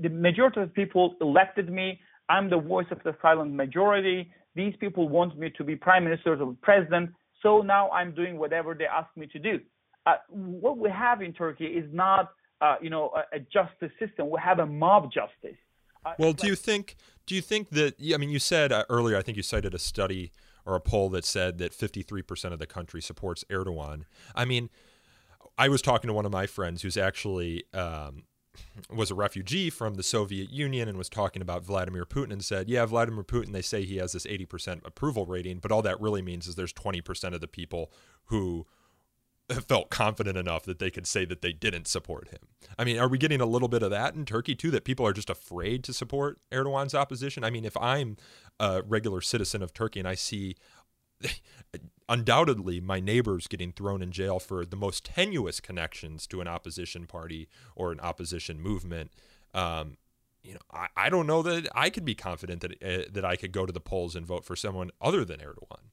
Speaker 4: the majority of people elected me. I'm the voice of the silent majority. These people want me to be prime minister or president. So now I'm doing whatever they ask me to do. Uh, what we have in Turkey is not uh, you know a, a, justice system. We have a mob justice.
Speaker 1: Uh, well, do like, you think do you think that I mean you said uh, earlier I think you cited a study or a poll that said that 53% of the country supports Erdogan. I mean, I was talking to one of my friends who's actually um, was a refugee from the Soviet Union and was talking about Vladimir Putin and said, "Yeah, Vladimir Putin. They say he has this 80% approval rating, but all that really means is there's 20% of the people who felt confident enough that they could say that they didn't support him. I mean, are we getting a little bit of that in Turkey too? That people are just afraid to support Erdogan's opposition? I mean, if I'm a regular citizen of Turkey and I see undoubtedly my neighbors getting thrown in jail for the most tenuous connections to an opposition party or an opposition movement. Um, you know, I, I don't know that I could be confident that uh, that I could go to the polls and vote for someone other than Erdogan.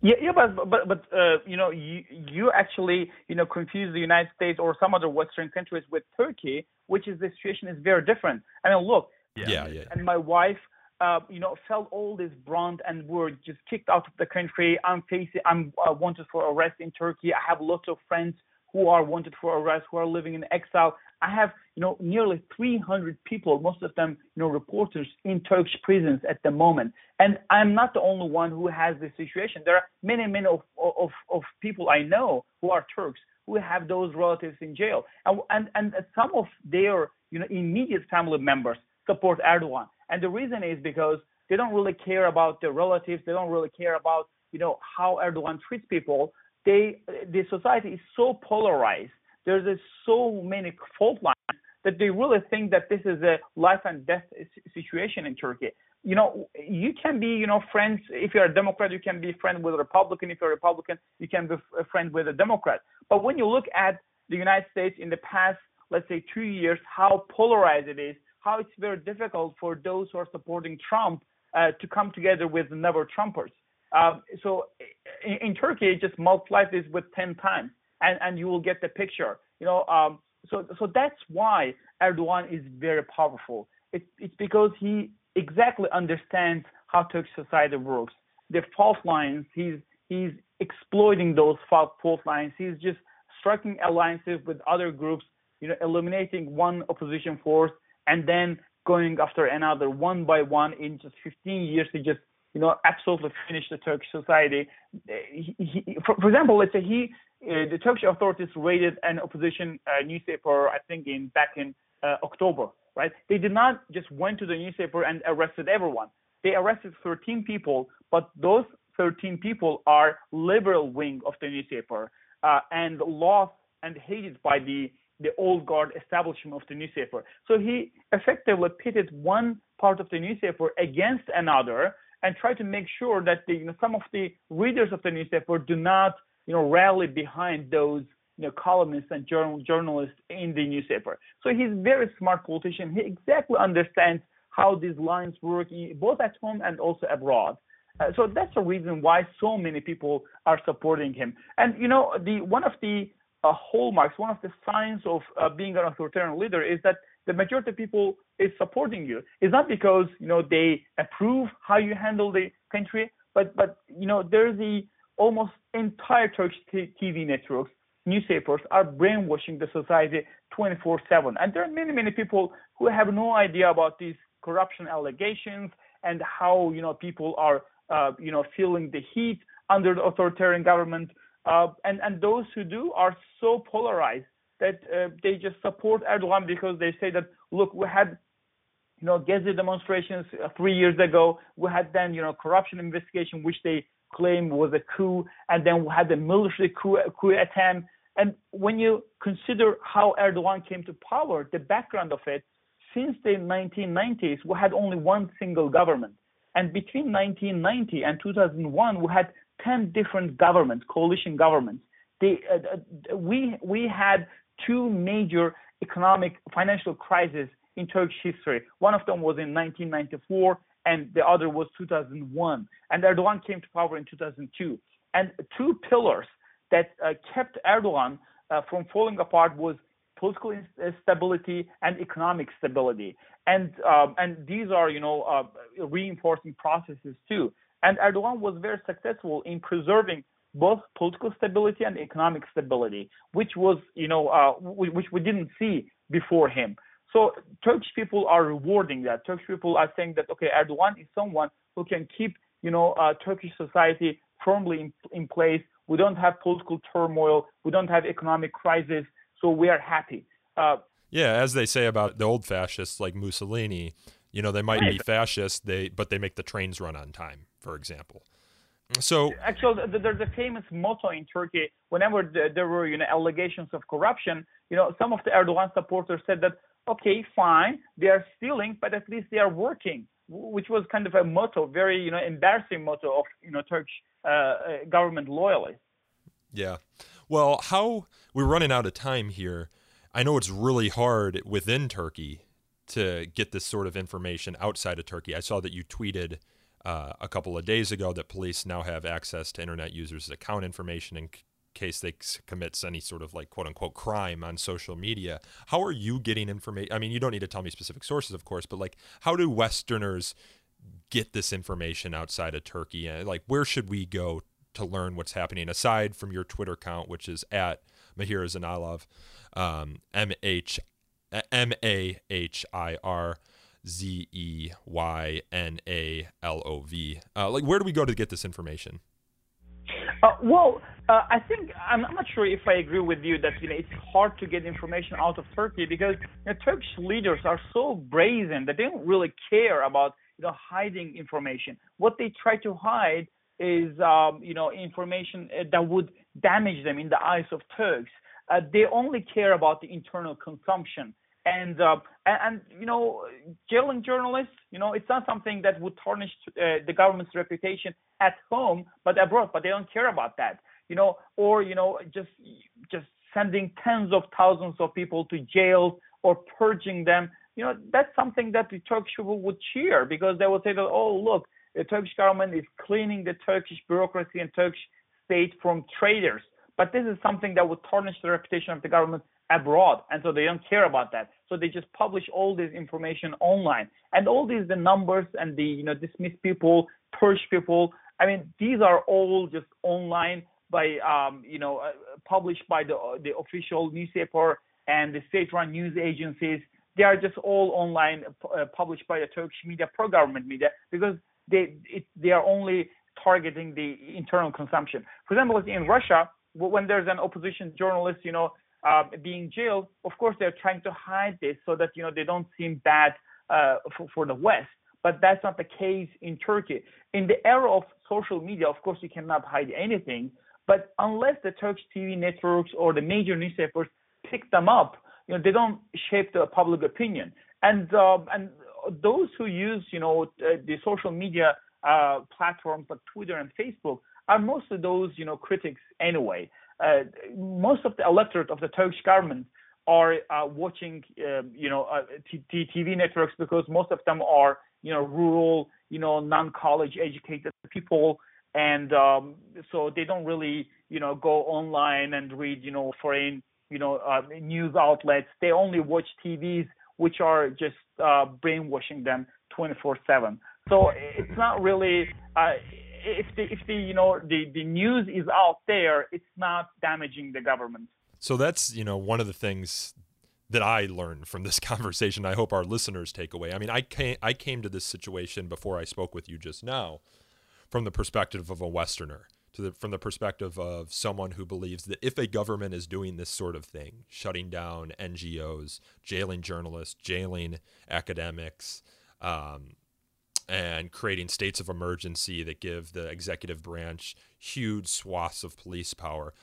Speaker 4: Yeah, yeah, but but but uh, you know, you you actually you know confuse the United States or some other Western countries with Turkey, which is the situation is very different. I mean, look,
Speaker 1: yeah, yeah, yeah.
Speaker 4: and my wife uh, you know, felt all this brunt and were just kicked out of the country. I'm facing, I'm uh, wanted for arrest in Turkey. I have lots of friends who are wanted for arrest, who are living in exile. I have, you know, nearly 300 people, most of them, you know, reporters in Turkish prisons at the moment. And I'm not the only one who has this situation. There are many, many of, of, of people I know who are Turks who have those relatives in jail. And, and, and some of their, you know, immediate family members support Erdogan. And the reason is because they don't really care about their relatives. They don't really care about, you know, how Erdogan treats people. They, the society is so polarized. There's so many fault lines that they really think that this is a life and death situation in Turkey. You know, you can be, you know, friends. If you're a Democrat, you can be friend with a Republican. If you're a Republican, you can be a friend with a Democrat. But when you look at the United States in the past, let's say two years, how polarized it is, how it's very difficult for those who are supporting Trump uh, to come together with the never Trumpers. Um, so in, in, Turkey, just multiply this with 10 times and, and you will get the picture. You know, um, so, so that's why Erdogan is very powerful. It, it's because he exactly understands how Turkish society works. The fault lines, he's, he's exploiting those fault, fault lines. He's just striking alliances with other groups, you know, eliminating one opposition force and then going after another one by one in just 15 years to just you know absolutely finish the Turkish society. He, he, for, for, example, let's say he uh, the Turkish authorities raided an opposition uh, newspaper, I think in back in uh, October, right? They did not just went to the newspaper and arrested everyone. They arrested 13 people, but those 13 people are liberal wing of the newspaper uh, and lost and hated by the the old guard establishment of the newspaper. So he effectively pitted one part of the newspaper against another and tried to make sure that the, you know, some of the readers of the newspaper do not you know, rally behind those you know, columnists and journal, journalists in the newspaper. So he's a very smart politician. He exactly understands how these lines work, both at home and also abroad. Uh, so that's the reason why so many people are supporting him. And you know, the one of the uh, hallmarks, one of the signs of uh, being an authoritarian leader is that the majority of people is supporting you. It's not because you know they approve how you handle the country, but but you know there's the almost entire Turkish TV networks, newspapers are brainwashing the society 24/7, and there are many many people who have no idea about these corruption allegations and how you know people are uh, you know feeling the heat under the authoritarian government. Uh, and and those who do are so polarized that uh, they just support Erdogan because they say that look, we had you know Gezi demonstrations uh, three years ago. We had then you know corruption investigation, which they claim was a coup, and then we had the military coup, coup attempt. And when you consider how Erdogan came to power, the background of it, since the 1990s, we had only one single government. And between 1990 and 2001, we had 10 different governments, coalition governments. They, uh, uh we, we had two major economic financial crises in Turkish history. One of them was in 1994, and the other was 2001. And Erdogan came to power in 2002. And two pillars that uh, kept Erdogan uh, from falling apart was political uh, stability and economic stability. And um, and these are you know uh, reinforcing processes too. And Erdogan was very successful in preserving both political stability and economic stability, which was you know uh, which we didn't see before him. So Turkish people are rewarding that. Turkish people are saying that okay, Erdogan is someone who can keep you know uh, Turkish society firmly in, in place. We don't have political turmoil. We don't have economic crisis. So we are happy. Uh,
Speaker 1: yeah, as they say about the old fascists like Mussolini, you know, they might be fascist, they but they make the trains run on time, for example. So
Speaker 4: actually, there's a famous motto in Turkey. Whenever there were you know allegations of corruption, you know, some of the Erdogan supporters said that okay, fine, they are stealing, but at least they are working, which was kind of a motto, very you know embarrassing motto of you know Turkish uh, uh, government loyalists.
Speaker 1: Yeah, well, how we're running out of time here. I know it's really hard within Turkey to get this sort of information outside of Turkey. I saw that you tweeted uh, a couple of days ago that police now have access to internet users' account information in case they commits any sort of like quote unquote crime on social media. How are you getting information? I mean, you don't need to tell me specific sources, of course, but like, how do Westerners get this information outside of Turkey? And like, where should we go to learn what's happening aside from your Twitter account, which is at Mahir Zeynalov, um, M H M A H I R Z E Y N A L O V. Uh, like, where do we go to get this information?
Speaker 4: Uh, well, uh, I think I'm not sure if I agree with you that you know it's hard to get information out of Turkey because you know, Turkish leaders are so brazen that they don't really care about you know hiding information. What they try to hide is um, you know information uh, that would damage them in the eyes of Turks. Uh, they only care about the internal consumption and, uh, and, and you know jailing journalists you know it's not something that would tarnish uh, the government's reputation at home but abroad but they don't care about that you know or you know just just sending tens of thousands of people to jail or purging them you know that's something that the turkish people would cheer because they would say that oh look the turkish government is cleaning the turkish bureaucracy and turkish state from traitors. But this is something that would tarnish the reputation of the government abroad and so they don't care about that so they just publish all this information online. And all these the numbers and the you know dismiss people purge people i mean these are all just online by um, you know uh, published by the the official newspaper and the state-run news agencies. They are just all online uh, published by the turkish media pro-government media because they it, they are only targeting the internal consumption. For example in russia when there's an opposition journalist you know uh, being jailed, of course they're trying to hide this so that you know they don't seem bad uh, for, for the West. But that's not the case in Turkey. In the era of social media, of course you cannot hide anything. But unless the Turkish TV networks or the major newspapers pick them up, you know they don't shape the public opinion. And um, and those who use you know uh, the social media uh, platforms like Twitter and Facebook are mostly those you know critics anyway uh, most of the electorate of the Turkish government are uh, watching, uh, you know, uh, TV networks because most of them are, you know, rural, you know, non-college educated people, and um, so they don't really, you know, go online and read, you know, foreign, you know, uh, news outlets. They only watch TVs, which are just uh, brainwashing them 24/7. So it's not really if the if the you know the the news is out there, it's not damaging the government.
Speaker 1: So that's you know one of the things that I learned from this conversation. I hope our listeners take away. I mean, I came I came to this situation before I spoke with you just now, from the perspective of a Westerner. To the, from the perspective of someone who believes that if a government is doing this sort of thing, shutting down NGOs, jailing journalists, jailing academics, um, and creating states of emergency that give the executive branch huge swaths of police power.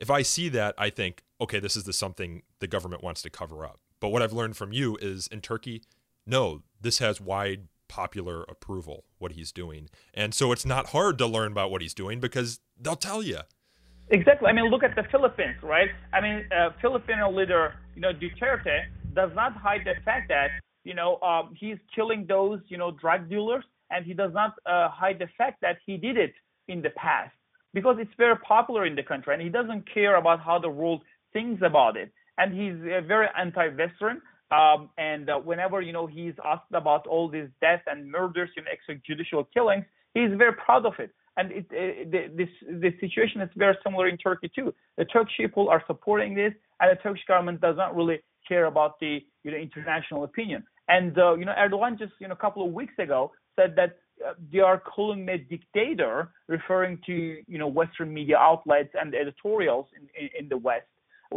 Speaker 1: if I see that, I think, okay, this is the something the government wants to cover up. But what I've learned from you is in Turkey, no, this has wide popular approval what he's doing. And so it's not hard to learn about what he's doing because they'll tell you.
Speaker 4: Exactly. I mean, look at the Philippines, right? I mean, uh, Filipino leader, you know, Duterte does not hide the fact that, you know, um, he's killing those, you know, drug dealers, and he does not uh, hide the fact that he did it in the past because it's very popular in the country, and he doesn't care about how the world thinks about it. And he's uh, very anti-Western. Um, and uh, whenever you know he's asked about all these deaths and murders and extrajudicial killings, he's very proud of it. And it, it, the, this the situation is very similar in Turkey too. The Turkish people are supporting this, and the Turkish government does not really care about the you know international opinion. And uh, you know Erdogan just you know a couple of weeks ago said that uh, they are calling me a dictator, referring to you know Western media outlets and editorials in, in, in the West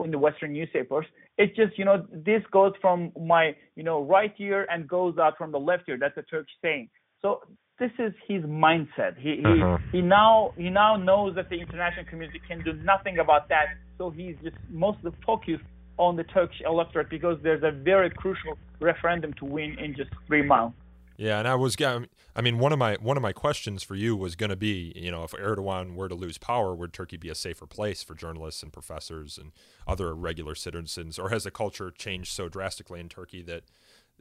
Speaker 4: in the Western newspapers. It's just you know this goes from my you know right ear and goes out from the left ear. That's a Turkish saying. So this is his mindset. He uh-huh. he, he now he now knows that the international community can do nothing about that. So he's just mostly focused on the Turkish electorate because there's a very crucial referendum to win in just three months.
Speaker 1: Yeah, and I was, I mean, one of my one of my questions for you was going to be, you know, if Erdogan were to lose power, would Turkey be a safer place for journalists and professors and other regular citizens, or has the culture changed so drastically in Turkey that,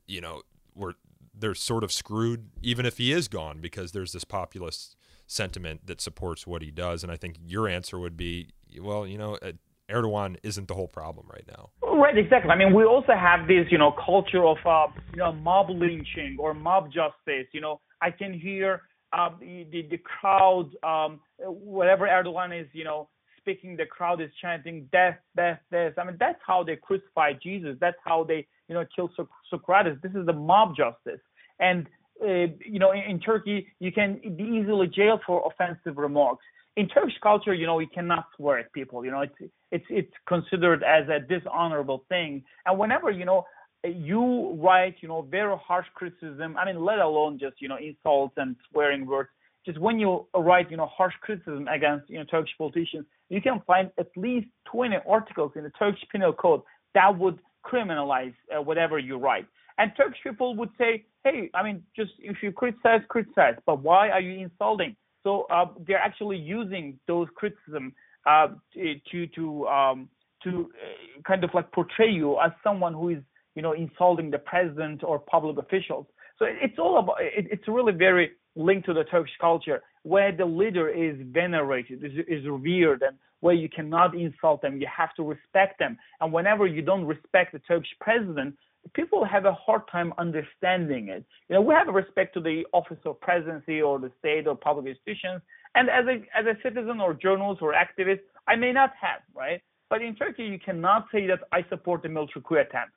Speaker 1: you know, we're they're sort of screwed even if he is gone because there's this populist sentiment that supports what he does, and I think your answer would be, well, you know, Erdogan isn't the whole problem right now.
Speaker 4: Right, exactly. I mean, we also have this, you know, culture of, uh, you know, mob lynching or mob justice. You know, I can hear uh, the, the crowd, um, whatever Erdogan is, you know, speaking, the crowd is chanting death, death, death. I mean, that's how they crucified Jesus. That's how they, you know, killed Socrates. This is the mob justice. And, uh, you know, in, in Turkey, you can be easily jailed for offensive remarks in Turkish culture, you know, you cannot swear at people. You know, it's it's it's considered as a dishonorable thing. And whenever you know you write, you know, very harsh criticism. I mean, let alone just you know insults and swearing words. Just when you write, you know, harsh criticism against you know Turkish politicians, you can find at least 20 articles in the Turkish Penal Code that would criminalize uh, whatever you write. And Turkish people would say, hey, I mean, just if you criticize, criticize, but why are you insulting? So uh, they're actually using those criticism uh, to to um, to uh, kind of like portray you as someone who is you know insulting the president or public officials. So it's all about it, it's really very linked to the Turkish culture where the leader is venerated, is, is revered, and where you cannot insult them, you have to respect them. And whenever you don't respect the Turkish president, people have a hard time understanding it. You know, we have a respect to the office of presidency or the state or public institutions, and as a as a citizen or journalist or activist, I may not have, right? But in Turkey, you cannot say that I support the military coup attempt.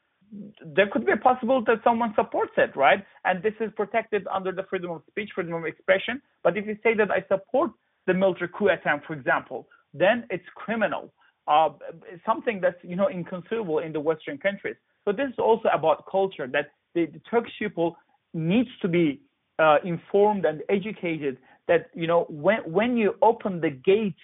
Speaker 4: There could be a possibility that someone supports it, right? And this is protected under the freedom of speech, freedom of expression. But if you say that I support the military coup attempt, for example, then it's criminal. Uh, something that's you know inconceivable in the Western countries. So this is also about culture that the, the Turkish people needs to be uh, informed and educated that you know when when you open the gate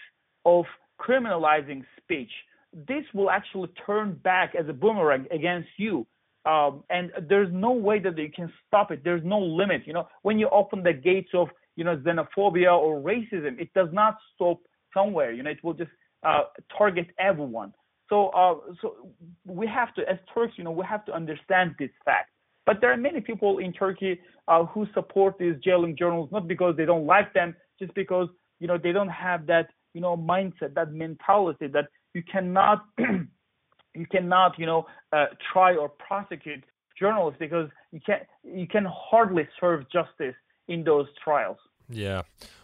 Speaker 4: of criminalizing speech, this will actually turn back as a boomerang against you. Um, and there's no way that you can stop it. There's no limit. You know, when you open the gates of you know xenophobia or racism, it does not stop somewhere. You know, it will just uh, target everyone. So, uh, so we have to, as Turks, you know, we have to understand this fact. But there are many people in Turkey uh, who support these jailing journalists not because they don't like them, just because you know they don't have that you know mindset, that mentality that you cannot you cannot you know uh, try or prosecute journalists because you can you can hardly serve justice in those trials.
Speaker 1: Yeah,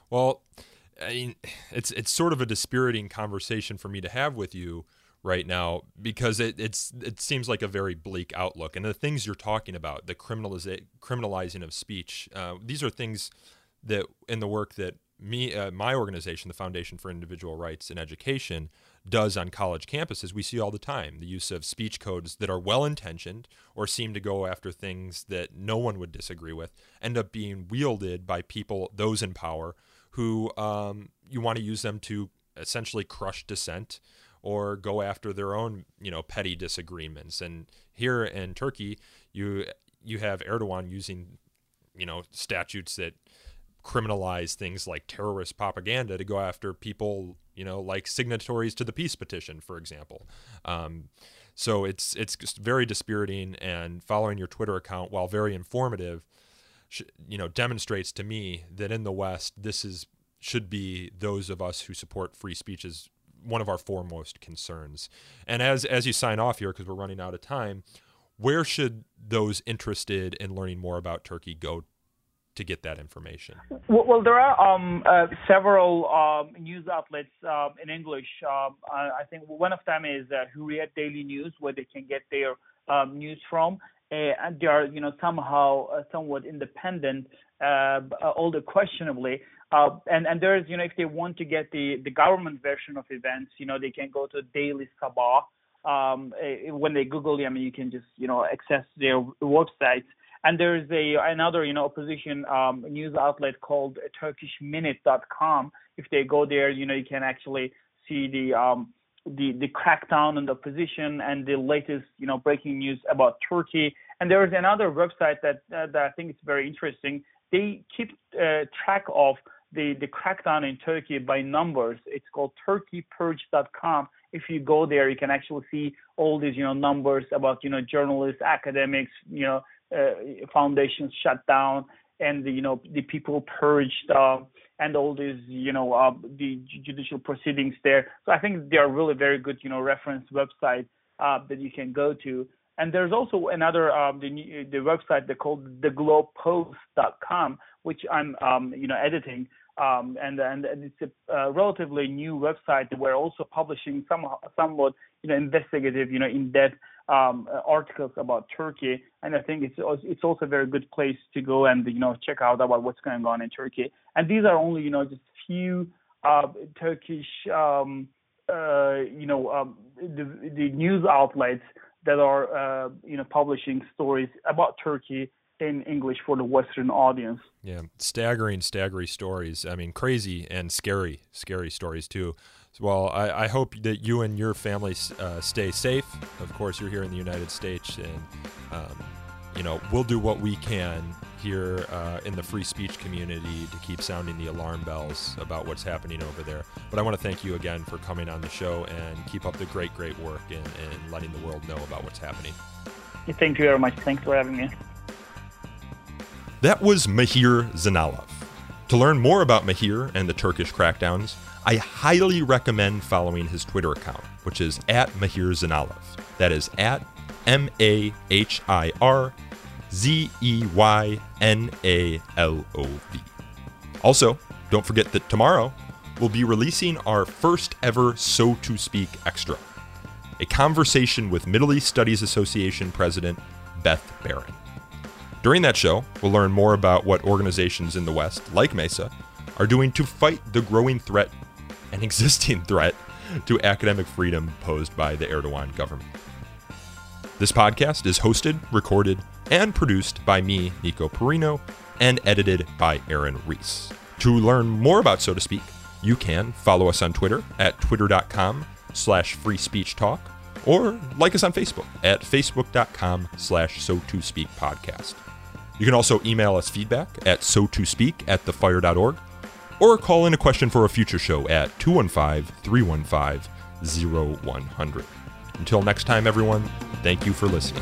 Speaker 1: well, I mean, it's it's sort of a dispiriting conversation for me to have with you right now because it, it's it seems like a very bleak outlook. And the things you're talking about, the criminaliza- criminalizing of speech, uh, these are things that in the work that me, uh, my organization, the Foundation for Individual Rights in Education, does on college campuses. We see all the time the use of speech codes that are well intentioned or seem to go after things that no one would disagree with, end up being wielded by people, those in power, who um, you want to use them to essentially crush dissent or go after their own, you know, petty disagreements. And here in Turkey, you you have Erdogan using, you know, statutes that criminalize things like terrorist propaganda to go after people, you know, like signatories to the peace petition, for example. Um, so it's it's very dispiriting, and following your Twitter account, while very informative, sh- you know, demonstrates to me that in the West, this is should be those of us who support free speech is one of our foremost concerns. And as as you sign off here, because we're running out of time, where should those interested in learning more about Turkey go to get that information?
Speaker 4: Well, well there are um, uh, several um, news outlets uh, in English. Um, I think one of them is uh, Hurriyet Daily News, where they can get their um, news from. Uh, and they are, you know, somehow uh, somewhat independent, although questionably. And and there's, you know, if they want to get the the government version of events, you know, they can go to Daily Sabah. Um, when they Google them, you can just, you know, access their websites. And there's a another you know opposition um, news outlet called TurkishMinute.com. If they go there, you know you can actually see the um, the the crackdown on the opposition and the latest you know breaking news about Turkey. And there is another website that uh, that I think is very interesting. They keep uh, track of the the crackdown in Turkey by numbers. It's called TurkeyPurge.com. If you go there, you can actually see all these you know numbers about you know journalists, academics, you know uh, foundations shut down and the, you know the people purged uh, and all these you know uh, the judicial proceedings there. So I think they are really very good you know reference website uh, that you can go to. And there's also another um, the the website they called theglobepost.com, which I'm um, you know editing. Um, and, and it's a uh, relatively new website. We're also publishing some somewhat you know investigative, you know, in-depth um, articles about Turkey, and I think it's it's also a very good place to go and you know check out about what's going on in Turkey. And these are only you know just few uh, Turkish um, uh, you know um, the, the news outlets that are uh, you know publishing stories about Turkey in English for the Western audience.
Speaker 1: Yeah, staggering, staggering stories. I mean, crazy and scary, scary stories too. Well, I, I hope that you and your family uh, stay safe. Of course, you're here in the United States, and um, you know we'll do what we can here uh, in the free speech community to keep sounding the alarm bells about what's happening over there. But I want to thank you again for coming on the show and keep up the great, great work and, and letting the world know about what's happening.
Speaker 4: Thank you very much. Thanks for having me.
Speaker 1: That was Mahir Zeynalov. To learn more about Mahir and the Turkish crackdowns, I highly recommend following his Twitter account, which is at Mahir Zeynalov. That is at M A H I R Z E Y N A L O V. Also, don't forget that tomorrow we'll be releasing our first ever So to Speak Extra, a conversation with Middle East Studies Association President Beth Baron. During that show, we'll learn more about what organizations in the West, like MESA, are doing to fight the growing threat and existing threat to academic freedom posed by the Erdogan government. This podcast is hosted, recorded, and produced by me, Nico Perino, and edited by Aaron Reese. To learn more about So to Speak, you can follow us on Twitter at twitter.com slash free speech talk or like us on Facebook at facebook.com slash so to speak podcast. You can also email us feedback at so to speak at thefire.org or call in a question for a future show at 215 315 0100. Until next time, everyone, thank you for listening.